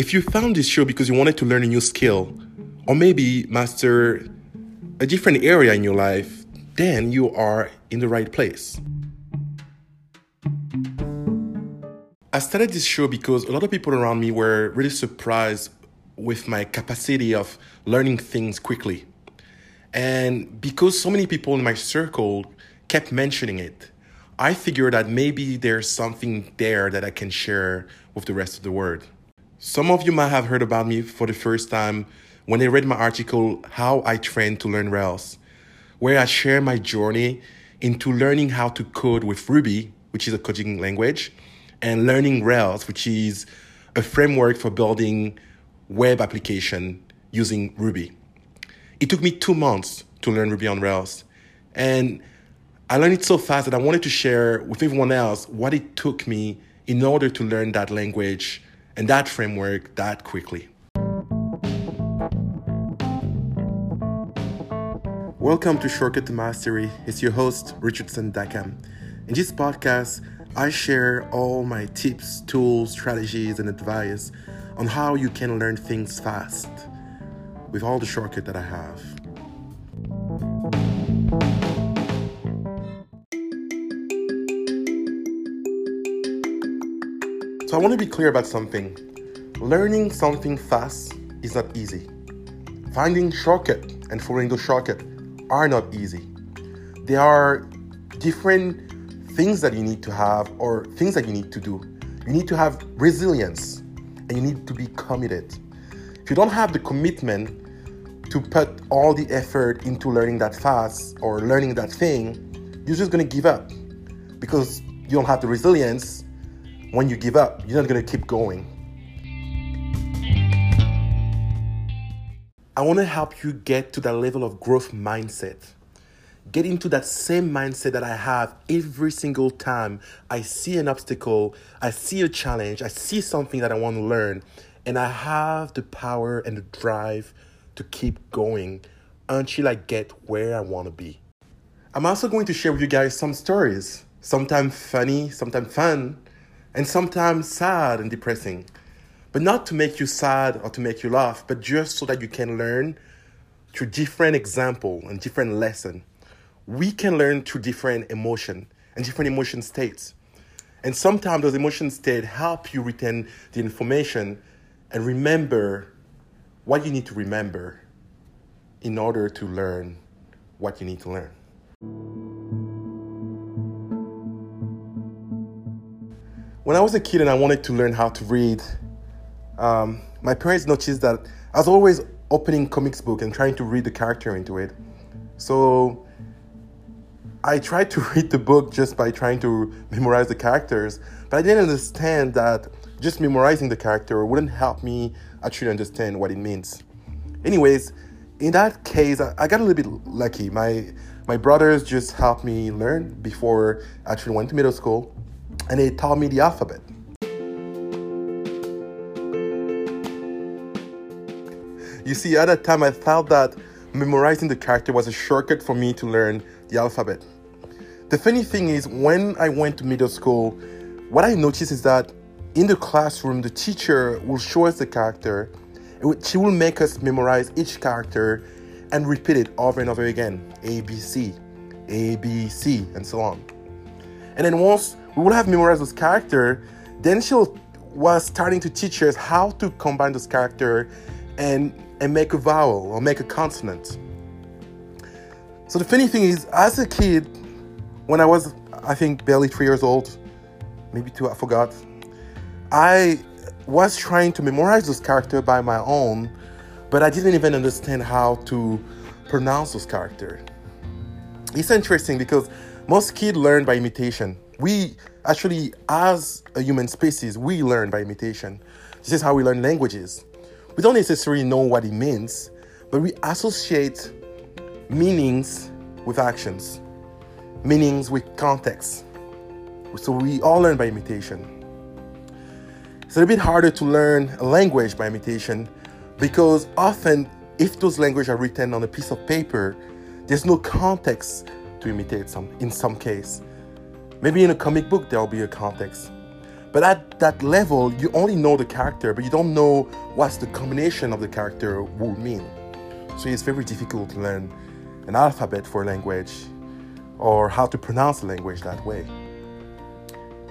If you found this show because you wanted to learn a new skill, or maybe master a different area in your life, then you are in the right place. I started this show because a lot of people around me were really surprised with my capacity of learning things quickly. And because so many people in my circle kept mentioning it, I figured that maybe there's something there that I can share with the rest of the world. Some of you might have heard about me for the first time when they read my article, How I Trained to Learn Rails, where I share my journey into learning how to code with Ruby, which is a coding language, and learning Rails, which is a framework for building web application using Ruby. It took me two months to learn Ruby on Rails. And I learned it so fast that I wanted to share with everyone else what it took me in order to learn that language and that framework that quickly. Welcome to Shortcut to Mastery. It's your host, Richardson Dakam. In this podcast, I share all my tips, tools, strategies, and advice on how you can learn things fast with all the shortcut that I have. So I want to be clear about something. Learning something fast is not easy. Finding shortcut and following those shortcut are not easy. There are different things that you need to have or things that you need to do. You need to have resilience and you need to be committed. If you don't have the commitment to put all the effort into learning that fast or learning that thing, you're just going to give up because you don't have the resilience. When you give up, you're not going to keep going. I want to help you get to that level of growth mindset. Get into that same mindset that I have every single time I see an obstacle, I see a challenge, I see something that I want to learn, and I have the power and the drive to keep going until I get where I want to be. I'm also going to share with you guys some stories, sometimes funny, sometimes fun, and sometimes sad and depressing but not to make you sad or to make you laugh, but just so that you can learn through different example and different lesson. We can learn through different emotion and different emotion states. And sometimes those emotion states help you retain the information and remember what you need to remember in order to learn what you need to learn. When I was a kid and I wanted to learn how to read um, my parents noticed that I was always opening comics book and trying to read the character into it. So I tried to read the book just by trying to memorize the characters, but I didn't understand that just memorizing the character wouldn't help me actually understand what it means. Anyways, in that case, I, got a little bit lucky. My my brothers just helped me learn before I actually went to middle school, and they taught me the alphabet. You see, at that time, I felt that memorizing the character was a shortcut for me to learn the alphabet. The funny thing is, when I went to middle school, what I noticed is that in the classroom, the teacher will show us the character. She will make us memorize each character and repeat it over and over again A, B, C, A, B, C, and so on. And then once we will have memorized this character, then she was starting to teach us how to combine this character and and make a vowel or make a consonant. So the funny thing is, as a kid, when I was, I think, barely three years old, maybe two, I forgot, I was trying to memorize those character by my own, but I didn't even understand how to pronounce those character. It's interesting because most kids learn by imitation. We actually, as a human species, we learn by imitation. This is how we learn languages we don't necessarily know what it means, but we associate meanings with actions, meanings with context. So we all learn by imitation. It's a bit harder to learn a language by imitation because often, if those languages are written on a piece of paper, there's no context to imitate some in some case. Maybe in a comic book there'll be a context. But at that level, you only know the character, but you don't know what's the combination of the character would mean. So it's very difficult to learn an alphabet for a language or how to pronounce a language that way,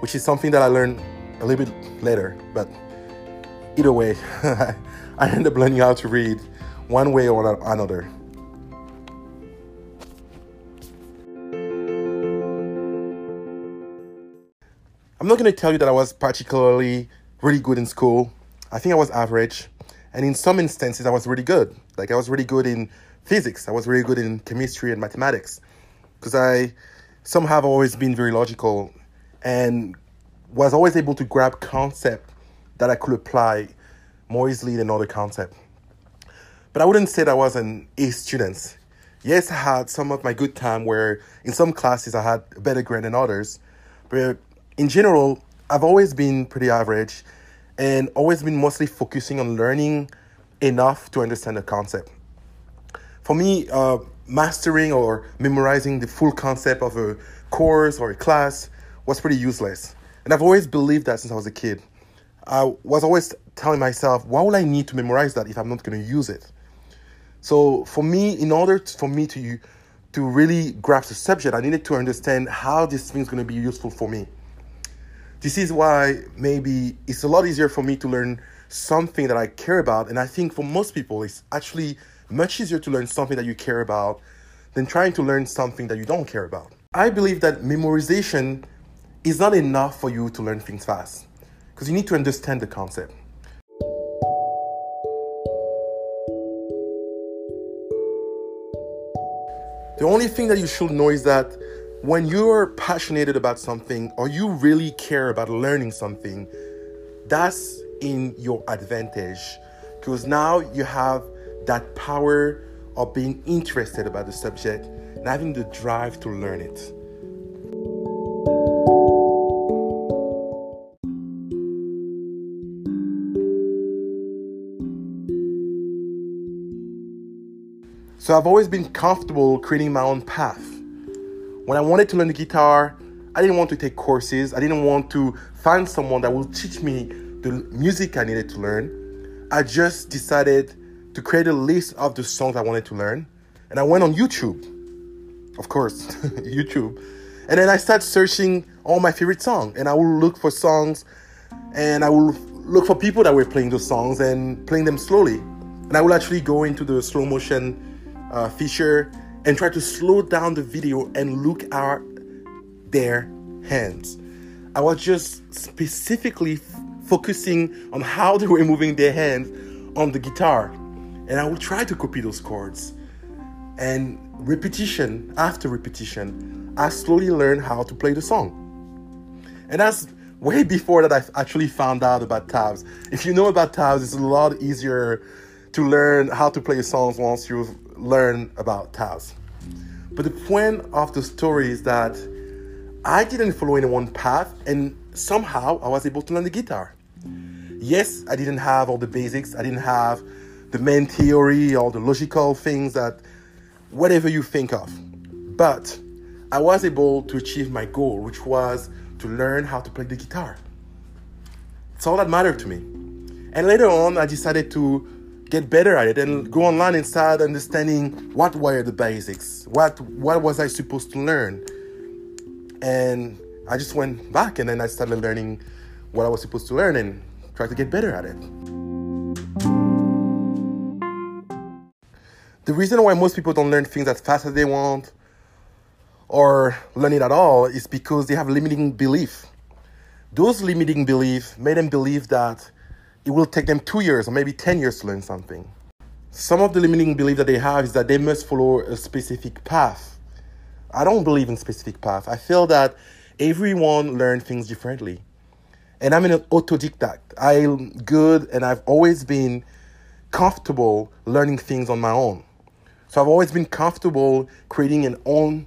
which is something that I learned a little bit later. But either way, I ended up learning how to read one way or another. I'm not going to tell you that I was particularly really good in school. I think I was average. And in some instances, I was really good. Like, I was really good in physics, I was really good in chemistry and mathematics. Because I somehow have always been very logical and was always able to grab concept that I could apply more easily than other concept. But I wouldn't say that I was an A student. Yes, I had some of my good time where in some classes I had a better grade than others, but in general, I've always been pretty average and always been mostly focusing on learning enough to understand the concept. For me, uh, mastering or memorizing the full concept of a course or a class was pretty useless. And I've always believed that since I was a kid. I was always telling myself, why would I need to memorize that if I'm not going to use it? So for me, in order to, for me to to really grasp the subject, I needed to understand how this thing is going to be useful for me. This is why maybe it's a lot easier for me to learn something that I care about. And I think for most people, it's actually much easier to learn something that you care about than trying to learn something that you don't care about. I believe that memorization is not enough for you to learn things fast because you need to understand the concept. The only thing that you should know is that when you're passionate about something or you really care about learning something, that's in your advantage because now you have that power of being interested about the subject and having the drive to learn it. So I've always been comfortable creating my own path. When I wanted to learn the guitar, I didn't want to take courses. I didn't want to find someone that will teach me the music I needed to learn. I just decided to create a list of the songs I wanted to learn. And I went on YouTube, of course, YouTube. And then I started searching all my favorite songs. And I will look for songs and I will look for people that were playing those songs and playing them slowly. And I will actually go into the slow motion uh, feature and try to slow down the video and look at their hands. I was just specifically f- focusing on how they were moving their hands on the guitar. And I would try to copy those chords. And repetition after repetition, I slowly learned how to play the song. And that's way before that I actually found out about tabs. If you know about tabs, it's a lot easier to learn how to play songs once you've learned about tabs. But the point of the story is that I didn't follow any one path, and somehow I was able to learn the guitar. Yes, I didn't have all the basics, I didn't have the main theory, all the logical things that whatever you think of. But I was able to achieve my goal, which was to learn how to play the guitar. It's all that mattered to me. And later on, I decided to get better at it and go online and start understanding what were the basics what what was i supposed to learn. And i just went back and then i started learning what i was supposed to learn and try to get better at it. The reason why most people don't learn things as fast as they want or learn it at all is because they have limiting belief. Those limiting beliefs made them believe that it will take them two years or maybe 10 years to learn something. Some of the limiting belief that they have is that they must follow a specific path. I don't believe in specific path. I feel that everyone learns things differently. And I'm an autodidact. I'm good and I've always been comfortable learning things on my own. So I've always been comfortable creating an own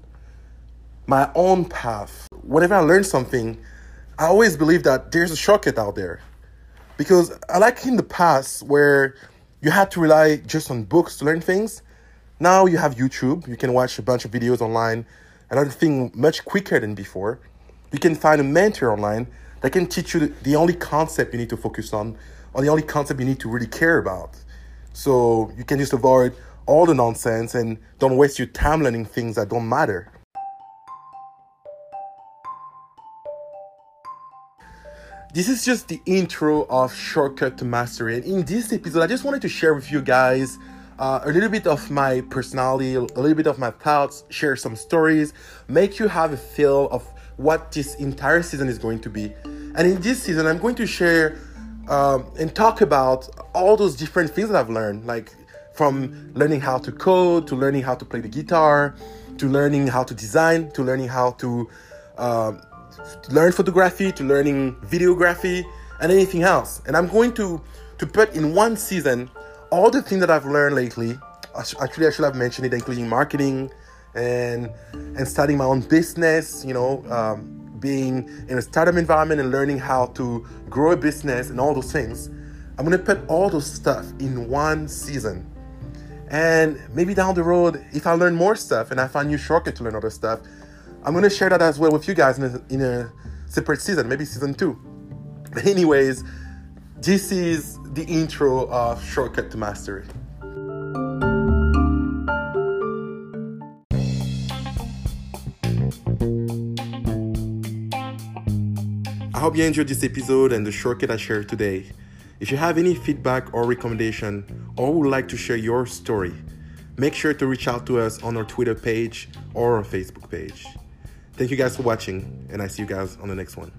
my own path. Whenever I learn something, I always believe that there's a shortcut out there. Because I like in the past where you had to rely just on books to learn things. Now you have YouTube, you can watch a bunch of videos online and learn things much quicker than before. You can find a mentor online that can teach you the only concept you need to focus on, or the only concept you need to really care about. So you can just avoid all the nonsense and don't waste your time learning things that don't matter. This is just the intro of Shortcut to Mastery. And in this episode, I just wanted to share with you guys uh, a little bit of my personality, a little bit of my thoughts, share some stories, make you have a feel of what this entire season is going to be. And in this season, I'm going to share um, and talk about all those different things that I've learned, like from learning how to code to learning how to play the guitar to learning how to design to learning how to uh, learn photography to learning videography and anything else. And I'm going to to put in one season all the things that I've learned lately. Actually, I should have mentioned it, including marketing and and starting my own business. You know, um, being in a startup environment and learning how to grow a business and all those things. I'm gonna put all those stuff in one season. And maybe down the road, if I learn more stuff and I find new shortcut to learn other stuff, I'm gonna share that as well with you guys in a, in a separate season, maybe season two. Anyways, this is the intro of Shortcut to Mastery. I hope you enjoyed this episode and the shortcut I shared today. If you have any feedback or recommendation or would like to share your story, make sure to reach out to us on our Twitter page or our Facebook page. Thank you guys for watching, and I see you guys on the next one.